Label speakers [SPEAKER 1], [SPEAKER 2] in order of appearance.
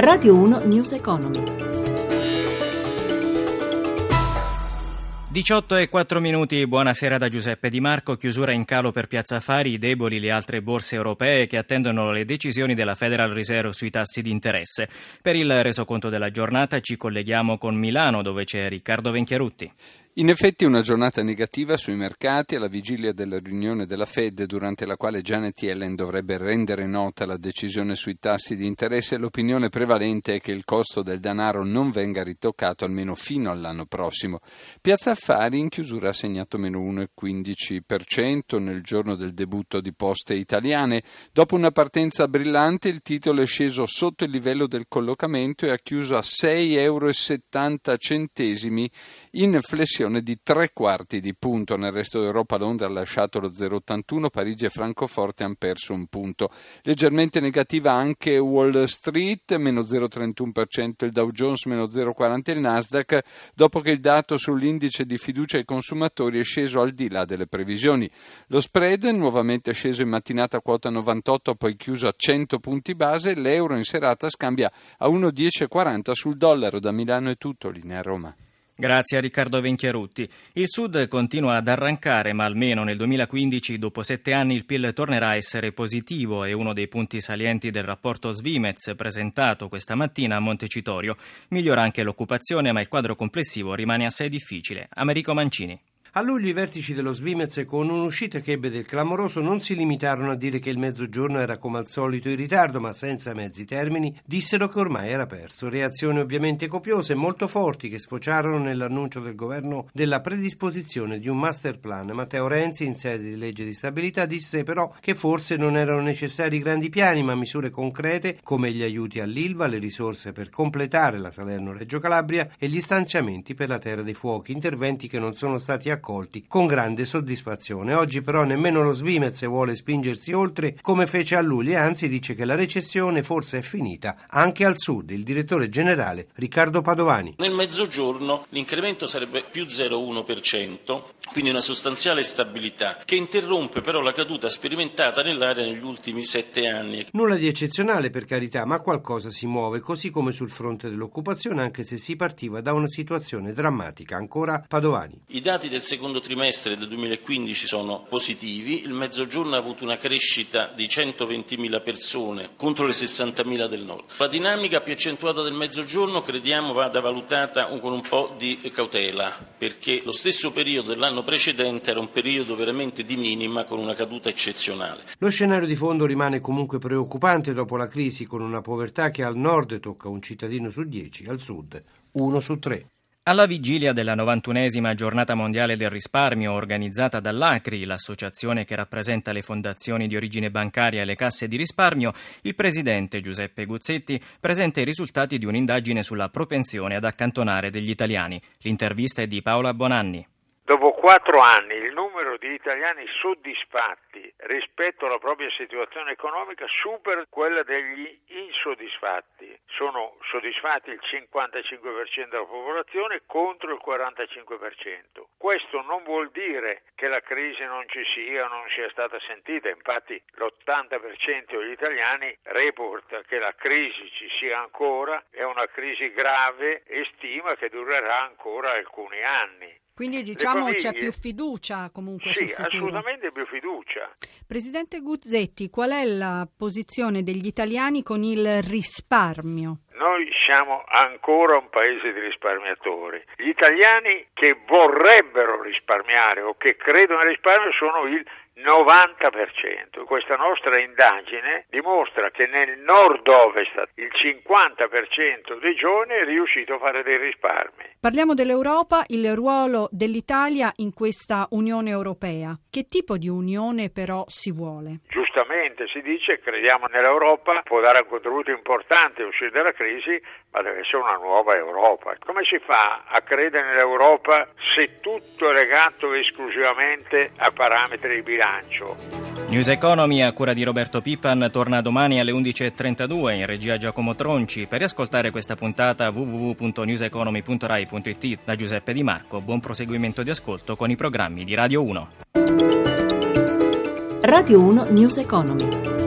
[SPEAKER 1] Radio 1 News Economy.
[SPEAKER 2] 18 e 4 minuti, buonasera da Giuseppe Di Marco, chiusura in calo per Piazza Affari, deboli le altre borse europee che attendono le decisioni della Federal Reserve sui tassi di interesse. Per il resoconto della giornata ci colleghiamo con Milano dove c'è Riccardo Venchiarutti.
[SPEAKER 3] In effetti una giornata negativa sui mercati alla vigilia della riunione della Fed durante la quale Janet Yellen dovrebbe rendere nota la decisione sui tassi di interesse. L'opinione prevalente è che il costo del denaro non venga ritoccato almeno fino all'anno prossimo. Piazza Affari in chiusura ha segnato meno 1,15% nel giorno del debutto di Poste Italiane. Dopo una partenza brillante il titolo è sceso sotto il livello del collocamento e ha chiuso a 6,70 euro in flessione riduzione di tre quarti di punto. Nel resto d'Europa Londra ha lasciato lo 0,81, Parigi e Francoforte hanno perso un punto. Leggermente negativa anche Wall Street, meno 0,31% il Dow Jones, meno 0,40% il Nasdaq, dopo che il dato sull'indice di fiducia ai consumatori è sceso al di là delle previsioni. Lo spread nuovamente sceso in mattinata a quota 98, poi chiuso a 100 punti base, l'euro in serata scambia a 1,1040 sul dollaro. Da Milano è tutto, linea Roma.
[SPEAKER 2] Grazie a Riccardo Venchiarutti. Il Sud continua ad arrancare, ma almeno nel 2015, dopo sette anni, il PIL tornerà a essere positivo. È uno dei punti salienti del rapporto Svimez presentato questa mattina a Montecitorio. Migliora anche l'occupazione, ma il quadro complessivo rimane assai difficile. Americo Mancini.
[SPEAKER 4] A luglio i vertici dello Svimez, con un'uscita che ebbe del clamoroso, non si limitarono a dire che il mezzogiorno era come al solito in ritardo, ma senza mezzi termini, dissero che ormai era perso. Reazioni ovviamente copiose e molto forti che sfociarono nell'annuncio del governo della predisposizione di un master plan. Matteo Renzi, in sede di legge di stabilità, disse però che forse non erano necessari grandi piani, ma misure concrete come gli aiuti all'Ilva, le risorse per completare la Salerno-Reggio Calabria e gli stanziamenti per la Terra dei Fuochi, interventi che non sono stati accolti con grande soddisfazione. Oggi però nemmeno lo Svimez vuole spingersi oltre come fece a luglio e anzi dice che la recessione forse è finita anche al sud. Il direttore generale Riccardo Padovani.
[SPEAKER 5] Nel mezzogiorno l'incremento sarebbe più 0,1%, quindi una sostanziale stabilità che interrompe però la caduta sperimentata nell'area negli ultimi sette anni.
[SPEAKER 4] Nulla di eccezionale per carità, ma qualcosa si muove, così come sul fronte dell'occupazione, anche se si partiva da una situazione drammatica. Ancora Padovani.
[SPEAKER 5] I dati del secondo trimestre del 2015 sono positivi, il Mezzogiorno ha avuto una crescita di 120.000 persone contro le 60.000 del Nord. La dinamica più accentuata del Mezzogiorno crediamo vada valutata con un po' di cautela, perché lo stesso periodo dell'anno precedente era un periodo veramente di minima con una caduta eccezionale.
[SPEAKER 4] Lo scenario di fondo rimane comunque preoccupante dopo la crisi, con una povertà che al nord tocca un cittadino su dieci, al sud uno su tre.
[SPEAKER 2] Alla vigilia della 91esima giornata mondiale del risparmio organizzata dall'ACRI, l'associazione che rappresenta le fondazioni di origine bancaria e le casse di risparmio, il presidente Giuseppe Guzzetti presenta i risultati di un'indagine sulla propensione ad accantonare degli italiani. L'intervista è di Paola Bonanni.
[SPEAKER 6] Quattro anni il numero di italiani soddisfatti rispetto alla propria situazione economica supera quella degli insoddisfatti. Sono soddisfatti il 55% della popolazione contro il 45%. Questo non vuol dire che la crisi non ci sia o non sia stata sentita, infatti l'80% degli italiani reporta che la crisi ci sia ancora, è una crisi grave e stima che durerà ancora alcuni anni.
[SPEAKER 7] Quindi diciamo c'è più fiducia comunque
[SPEAKER 6] sì, assolutamente più fiducia.
[SPEAKER 7] Presidente Guzzetti, qual è la posizione degli italiani con il risparmio?
[SPEAKER 6] Noi siamo ancora un paese di risparmiatori. Gli italiani che vorrebbero risparmiare o che credono al risparmio sono il 90%. Questa nostra indagine dimostra che nel nord-ovest il 50% dei giovani è riuscito a fare dei risparmi.
[SPEAKER 7] Parliamo dell'Europa, il ruolo dell'Italia in questa Unione Europea. Che tipo di unione però si vuole?
[SPEAKER 6] Giustamente si dice che crediamo nell'Europa, può dare un contributo importante a uscire dalla crisi, ma deve essere una nuova Europa. Come si fa a credere nell'Europa se tutto è legato esclusivamente a parametri di bilancio?
[SPEAKER 2] News Economy a cura di Roberto Pippan torna domani alle 11.32 in regia Giacomo Tronci. Per riascoltare questa puntata www.newseconomy.rai.it da Giuseppe Di Marco. Buon proseguimento di ascolto con i programmi di Radio 1.
[SPEAKER 1] Radio 1 News Economy.